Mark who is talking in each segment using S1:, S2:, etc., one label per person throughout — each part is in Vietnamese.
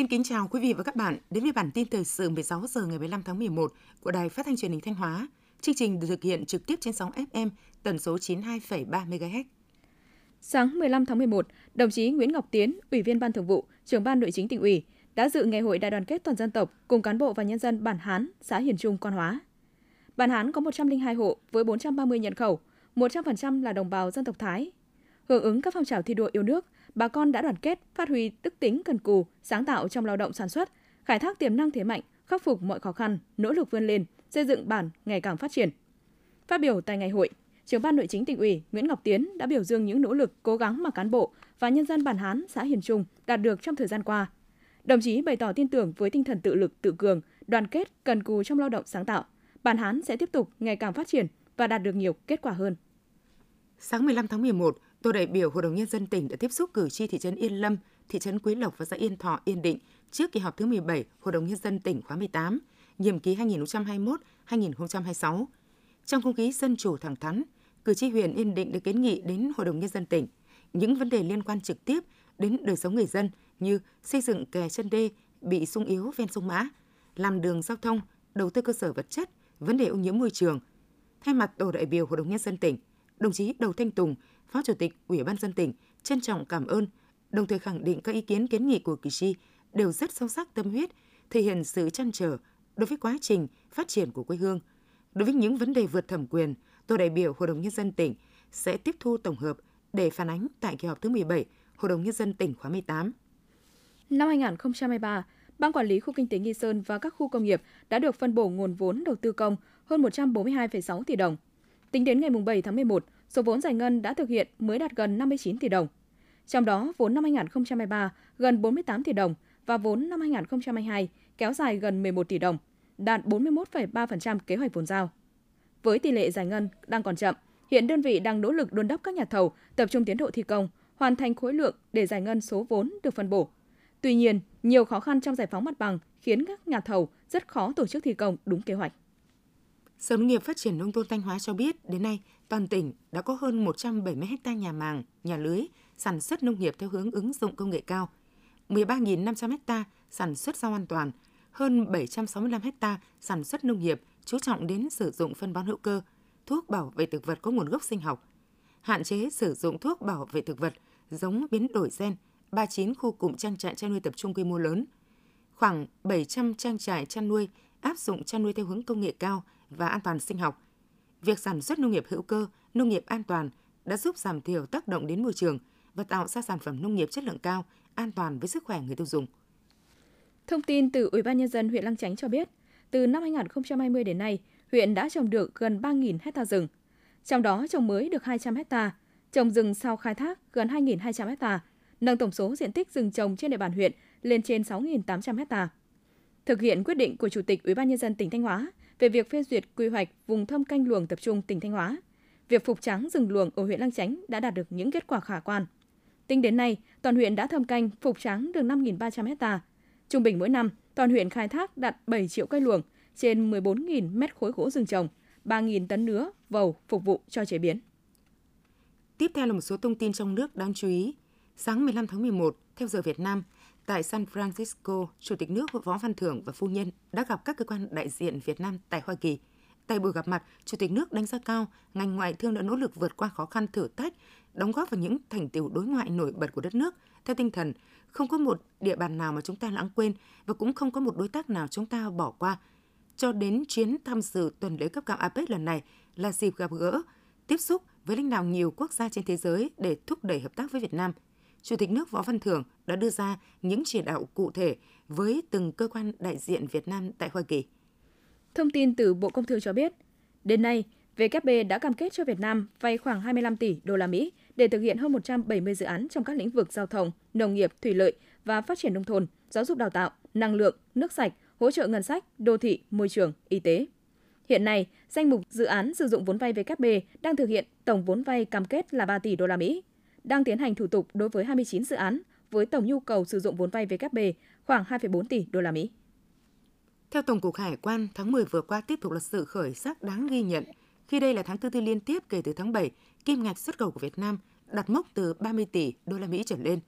S1: Xin kính chào quý vị và các bạn đến với bản tin thời sự 16 giờ ngày 15 tháng 11 của Đài Phát thanh Truyền hình Thanh Hóa. Chương trình được thực hiện trực tiếp trên sóng FM tần số 92,3 MHz.
S2: Sáng 15 tháng 11, đồng chí Nguyễn Ngọc Tiến, Ủy viên Ban Thường vụ, Trưởng ban Nội chính tỉnh ủy, đã dự ngày hội đại đoàn kết toàn dân tộc cùng cán bộ và nhân dân bản Hán, xã Hiền Trung, Quan Hóa. Bản Hán có 102 hộ với 430 nhân khẩu, 100% là đồng bào dân tộc Thái. Hưởng ứng các phong trào thi đua yêu nước, bà con đã đoàn kết, phát huy đức tính cần cù, sáng tạo trong lao động sản xuất, khai thác tiềm năng thế mạnh, khắc phục mọi khó khăn, nỗ lực vươn lên, xây dựng bản ngày càng phát triển. Phát biểu tại ngày hội, Trưởng ban Nội chính tỉnh ủy Nguyễn Ngọc Tiến đã biểu dương những nỗ lực, cố gắng mà cán bộ và nhân dân bản Hán, xã Hiền Trung đạt được trong thời gian qua. Đồng chí bày tỏ tin tưởng với tinh thần tự lực, tự cường, đoàn kết, cần cù trong lao động sáng tạo, bản Hán sẽ tiếp tục ngày càng phát triển và đạt được nhiều kết quả hơn.
S1: Sáng 15 tháng 11, tổ đại biểu Hội đồng Nhân dân tỉnh đã tiếp xúc cử tri thị trấn Yên Lâm, thị trấn Quế Lộc và xã Yên Thọ, Yên Định trước kỳ họp thứ 17 Hội đồng Nhân dân tỉnh khóa 18, nhiệm kỳ 2021-2026. Trong không khí dân chủ thẳng thắn, cử tri huyện Yên Định được kiến nghị đến Hội đồng Nhân dân tỉnh những vấn đề liên quan trực tiếp đến đời sống người dân như xây dựng kè chân đê bị sung yếu ven sông Mã, làm đường giao thông, đầu tư cơ sở vật chất, vấn đề ô nhiễm môi trường. Thay mặt tổ đại biểu Hội đồng Nhân dân tỉnh, đồng chí Đầu Thanh Tùng, Phó Chủ tịch Ủy ban dân tỉnh trân trọng cảm ơn, đồng thời khẳng định các ý kiến kiến nghị của cử tri đều rất sâu sắc tâm huyết, thể hiện sự chăn trở đối với quá trình phát triển của quê hương. Đối với những vấn đề vượt thẩm quyền, tổ đại biểu Hội đồng Nhân dân tỉnh sẽ tiếp thu tổng hợp để phản ánh tại kỳ họp thứ 17 Hội đồng Nhân dân tỉnh khóa 18.
S2: Năm 2023, Ban Quản lý Khu Kinh tế Nghi Sơn và các khu công nghiệp đã được phân bổ nguồn vốn đầu tư công hơn 142,6 tỷ đồng. Tính đến ngày 7 tháng 11, số vốn giải ngân đã thực hiện mới đạt gần 59 tỷ đồng. Trong đó, vốn năm 2023 gần 48 tỷ đồng và vốn năm 2022 kéo dài gần 11 tỷ đồng, đạt 41,3% kế hoạch vốn giao. Với tỷ lệ giải ngân đang còn chậm, hiện đơn vị đang nỗ lực đôn đốc các nhà thầu tập trung tiến độ thi công, hoàn thành khối lượng để giải ngân số vốn được phân bổ. Tuy nhiên, nhiều khó khăn trong giải phóng mặt bằng khiến các nhà thầu rất khó tổ chức thi công đúng kế hoạch.
S1: Sở Nông nghiệp Phát triển Nông thôn Thanh Hóa cho biết, đến nay, toàn tỉnh đã có hơn 170 ha nhà màng, nhà lưới, sản xuất nông nghiệp theo hướng ứng dụng công nghệ cao, 13.500 ha sản xuất rau an toàn, hơn 765 ha sản xuất nông nghiệp chú trọng đến sử dụng phân bón hữu cơ, thuốc bảo vệ thực vật có nguồn gốc sinh học, hạn chế sử dụng thuốc bảo vệ thực vật, giống biến đổi gen, 39 khu cụm trang trại chăn nuôi tập trung quy mô lớn, khoảng 700 trang trại chăn nuôi áp dụng chăn nuôi theo hướng công nghệ cao và an toàn sinh học. Việc sản xuất nông nghiệp hữu cơ, nông nghiệp an toàn đã giúp giảm thiểu tác động đến môi trường và tạo ra sản phẩm nông nghiệp chất lượng cao, an toàn với sức khỏe người tiêu dùng.
S2: Thông tin từ Ủy ban nhân dân huyện Lăng Chánh cho biết, từ năm 2020 đến nay, huyện đã trồng được gần 3.000 hecta rừng. Trong đó trồng mới được 200 hecta, trồng rừng sau khai thác gần 2.200 hecta, nâng tổng số diện tích rừng trồng trên địa bàn huyện lên trên 6.800 hecta. Thực hiện quyết định của Chủ tịch Ủy ban nhân dân tỉnh Thanh Hóa về việc phê duyệt quy hoạch vùng thâm canh luồng tập trung tỉnh Thanh Hóa, việc phục trắng rừng luồng ở huyện Lăng Chánh đã đạt được những kết quả khả quan. Tính đến nay, toàn huyện đã thâm canh phục trắng được 5.300 hecta. Trung bình mỗi năm, toàn huyện khai thác đạt 7 triệu cây luồng, trên 14.000 mét khối gỗ rừng trồng, 3.000 tấn nứa, vầu phục vụ cho chế biến.
S1: Tiếp theo là một số thông tin trong nước đáng chú ý. Sáng 15 tháng 11, theo giờ Việt Nam, tại San Francisco, Chủ tịch nước Võ Văn Thưởng và phu nhân đã gặp các cơ quan đại diện Việt Nam tại Hoa Kỳ. Tại buổi gặp mặt, Chủ tịch nước đánh giá cao ngành ngoại thương đã nỗ lực vượt qua khó khăn thử thách, đóng góp vào những thành tiệu đối ngoại nổi bật của đất nước theo tinh thần không có một địa bàn nào mà chúng ta lãng quên và cũng không có một đối tác nào chúng ta bỏ qua. Cho đến chuyến tham dự tuần lễ cấp cao APEC lần này là dịp gặp gỡ, tiếp xúc với lãnh đạo nhiều quốc gia trên thế giới để thúc đẩy hợp tác với Việt Nam – Chủ tịch nước Võ Văn Thưởng đã đưa ra những chỉ đạo cụ thể với từng cơ quan đại diện Việt Nam tại Hoa Kỳ.
S2: Thông tin từ Bộ Công Thương cho biết, đến nay, WB đã cam kết cho Việt Nam vay khoảng 25 tỷ đô la Mỹ để thực hiện hơn 170 dự án trong các lĩnh vực giao thông, nông nghiệp, thủy lợi và phát triển nông thôn, giáo dục đào tạo, năng lượng, nước sạch, hỗ trợ ngân sách, đô thị, môi trường, y tế. Hiện nay, danh mục dự án sử dụng vốn vay WB đang thực hiện tổng vốn vay cam kết là 3 tỷ đô la Mỹ đang tiến hành thủ tục đối với 29 dự án với tổng nhu cầu sử dụng vốn vay VKB khoảng 2,4 tỷ đô la Mỹ.
S1: Theo Tổng cục Hải quan, tháng 10 vừa qua tiếp tục là sự khởi sắc đáng ghi nhận khi đây là tháng thứ tư liên tiếp kể từ tháng 7, kim ngạch xuất khẩu của Việt Nam đạt mốc từ 30 tỷ đô la Mỹ trở lên.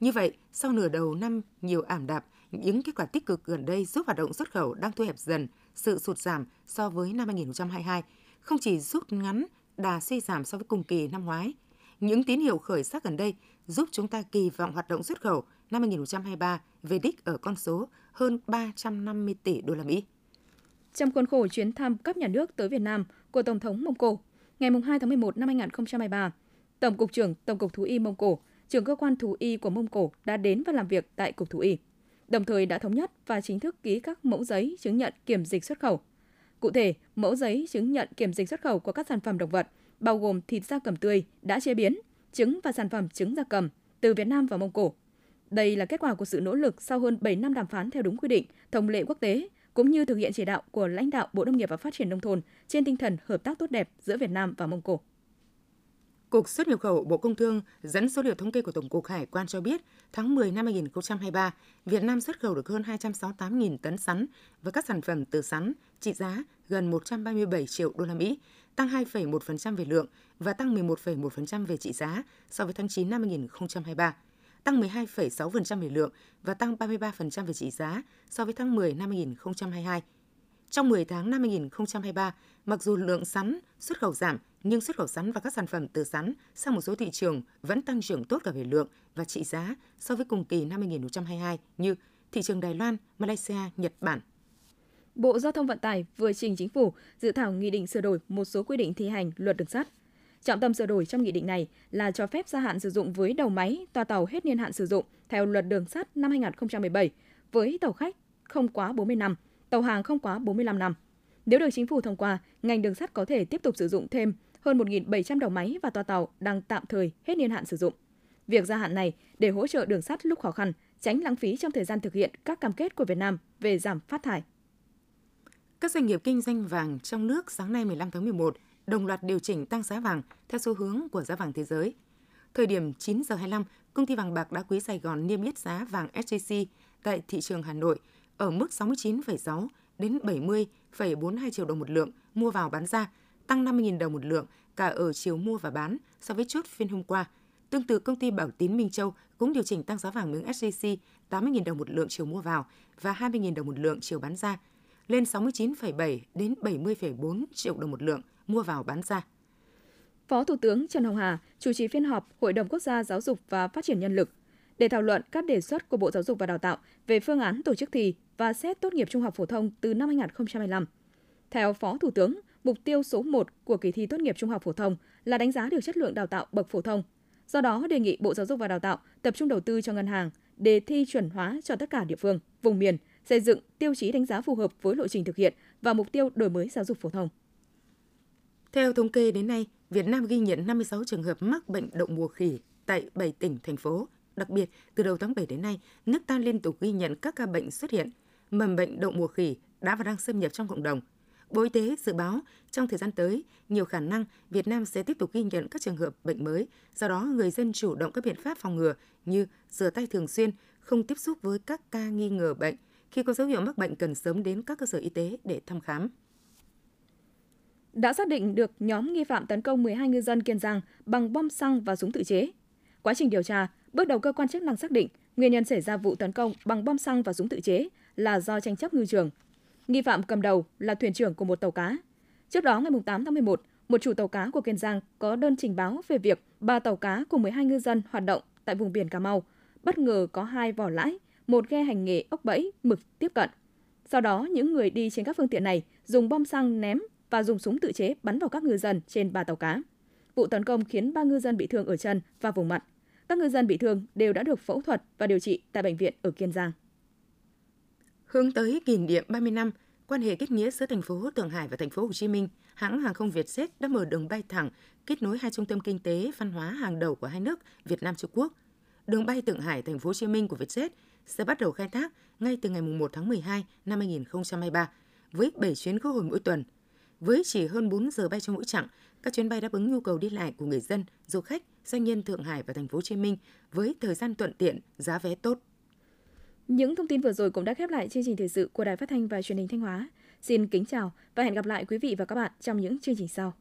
S1: Như vậy, sau nửa đầu năm nhiều ảm đạm những kết quả tích cực gần đây giúp hoạt động xuất khẩu đang thu hẹp dần sự sụt giảm so với năm 2022, không chỉ rút ngắn đà suy giảm so với cùng kỳ năm ngoái. Những tín hiệu khởi sắc gần đây giúp chúng ta kỳ vọng hoạt động xuất khẩu năm 2023 về đích ở con số hơn 350 tỷ đô la Mỹ.
S2: Trong khuôn khổ chuyến thăm cấp nhà nước tới Việt Nam của Tổng thống Mông Cổ, ngày 2 tháng 11 năm 2023, Tổng cục trưởng Tổng cục Thú y Mông Cổ, trưởng cơ quan thú y của Mông Cổ đã đến và làm việc tại Cục Thú y, đồng thời đã thống nhất và chính thức ký các mẫu giấy chứng nhận kiểm dịch xuất khẩu. Cụ thể, mẫu giấy chứng nhận kiểm dịch xuất khẩu của các sản phẩm động vật bao gồm thịt da cầm tươi đã chế biến, trứng và sản phẩm trứng da cầm từ Việt Nam và Mông Cổ. Đây là kết quả của sự nỗ lực sau hơn 7 năm đàm phán theo đúng quy định, thông lệ quốc tế, cũng như thực hiện chỉ đạo của lãnh đạo Bộ Nông nghiệp và Phát triển Nông thôn trên tinh thần hợp tác tốt đẹp giữa Việt Nam và Mông Cổ.
S1: Cục xuất nhập khẩu Bộ Công Thương dẫn số liệu thống kê của Tổng cục Hải quan cho biết, tháng 10 năm 2023, Việt Nam xuất khẩu được hơn 268.000 tấn sắn và các sản phẩm từ sắn trị giá gần 137 triệu đô la Mỹ, tăng 2,1% về lượng và tăng 11,1% về trị giá so với tháng 9 năm 2023, tăng 12,6% về lượng và tăng 33% về trị giá so với tháng 10 năm 2022. Trong 10 tháng năm 2023, mặc dù lượng sắn xuất khẩu giảm, nhưng xuất khẩu sắn và các sản phẩm từ sắn sang một số thị trường vẫn tăng trưởng tốt cả về lượng và trị giá so với cùng kỳ năm 2022 như thị trường Đài Loan, Malaysia, Nhật Bản.
S2: Bộ Giao thông Vận tải vừa trình chính phủ dự thảo nghị định sửa đổi một số quy định thi hành luật đường sắt. Trọng tâm sửa đổi trong nghị định này là cho phép gia hạn sử dụng với đầu máy toa tàu hết niên hạn sử dụng theo luật đường sắt năm 2017 với tàu khách không quá 40 năm, tàu hàng không quá 45 năm. Nếu được chính phủ thông qua, ngành đường sắt có thể tiếp tục sử dụng thêm hơn 1.700 đầu máy và toa tàu đang tạm thời hết niên hạn sử dụng. Việc gia hạn này để hỗ trợ đường sắt lúc khó khăn, tránh lãng phí trong thời gian thực hiện các cam kết của Việt Nam về giảm phát thải.
S1: Các doanh nghiệp kinh doanh vàng trong nước sáng nay 15 tháng 11 đồng loạt điều chỉnh tăng giá vàng theo xu hướng của giá vàng thế giới. Thời điểm 9 giờ 25, công ty vàng bạc đá quý Sài Gòn niêm yết giá vàng SJC tại thị trường Hà Nội ở mức 69,6 đến 70,42 triệu đồng một lượng mua vào bán ra, tăng 50.000 đồng một lượng cả ở chiều mua và bán so với chốt phiên hôm qua. Tương tự, công ty Bảo Tín Minh Châu cũng điều chỉnh tăng giá vàng miếng SJC 80.000 đồng một lượng chiều mua vào và 20.000 đồng một lượng chiều bán ra, lên 69,7 đến 70,4 triệu đồng một lượng mua vào bán ra.
S2: Phó Thủ tướng Trần Hồng Hà chủ trì phiên họp Hội đồng Quốc gia Giáo dục và Phát triển Nhân lực để thảo luận các đề xuất của Bộ Giáo dục và Đào tạo về phương án tổ chức thi và xét tốt nghiệp trung học phổ thông từ năm 2025. Theo Phó Thủ tướng, mục tiêu số 1 của kỳ thi tốt nghiệp trung học phổ thông là đánh giá được chất lượng đào tạo bậc phổ thông. Do đó, đề nghị Bộ Giáo dục và Đào tạo tập trung đầu tư cho ngân hàng đề thi chuẩn hóa cho tất cả địa phương, vùng miền, xây dựng tiêu chí đánh giá phù hợp với lộ trình thực hiện và mục tiêu đổi mới giáo dục phổ thông.
S1: Theo thống kê đến nay, Việt Nam ghi nhận 56 trường hợp mắc bệnh đậu mùa khỉ tại 7 tỉnh, thành phố. Đặc biệt, từ đầu tháng 7 đến nay, nước ta liên tục ghi nhận các ca bệnh xuất hiện. Mầm bệnh đậu mùa khỉ đã và đang xâm nhập trong cộng đồng. Bộ Y tế dự báo trong thời gian tới, nhiều khả năng Việt Nam sẽ tiếp tục ghi nhận các trường hợp bệnh mới. Do đó, người dân chủ động các biện pháp phòng ngừa như rửa tay thường xuyên, không tiếp xúc với các ca nghi ngờ bệnh. Khi có dấu hiệu mắc bệnh cần sớm đến các cơ sở y tế để thăm khám
S2: đã xác định được nhóm nghi phạm tấn công 12 ngư dân Kiên Giang bằng bom xăng và súng tự chế. Quá trình điều tra, bước đầu cơ quan chức năng xác định nguyên nhân xảy ra vụ tấn công bằng bom xăng và súng tự chế là do tranh chấp ngư trường. Nghi phạm cầm đầu là thuyền trưởng của một tàu cá. Trước đó ngày 8 tháng 11, một chủ tàu cá của Kiên Giang có đơn trình báo về việc ba tàu cá cùng 12 ngư dân hoạt động tại vùng biển Cà Mau bất ngờ có hai vỏ lãi, một ghe hành nghề ốc bẫy, mực tiếp cận. Sau đó, những người đi trên các phương tiện này dùng bom xăng ném và dùng súng tự chế bắn vào các ngư dân trên ba tàu cá. Vụ tấn công khiến ba ngư dân bị thương ở chân và vùng mặt. Các ngư dân bị thương đều đã được phẫu thuật và điều trị tại bệnh viện ở Kiên Giang.
S1: Hướng tới kỷ niệm 30 năm quan hệ kết nghĩa giữa thành phố Thượng Hải và thành phố Hồ Chí Minh, hãng hàng không Vietjet đã mở đường bay thẳng kết nối hai trung tâm kinh tế văn hóa hàng đầu của hai nước Việt Nam Trung Quốc. Đường bay Thượng Hải thành phố Hồ Chí Minh của Vietjet sẽ bắt đầu khai thác ngay từ ngày 1 tháng 12 năm 2023 với 7 chuyến khứ hồi mỗi tuần – với chỉ hơn 4 giờ bay trong mỗi chặng, các chuyến bay đáp ứng nhu cầu đi lại của người dân, du khách, doanh nhân Thượng Hải và thành phố Hồ Chí Minh với thời gian thuận tiện, giá vé tốt.
S2: Những thông tin vừa rồi cũng đã khép lại chương trình thời sự của Đài Phát thanh và Truyền hình Thanh Hóa. Xin kính chào và hẹn gặp lại quý vị và các bạn trong những chương trình sau.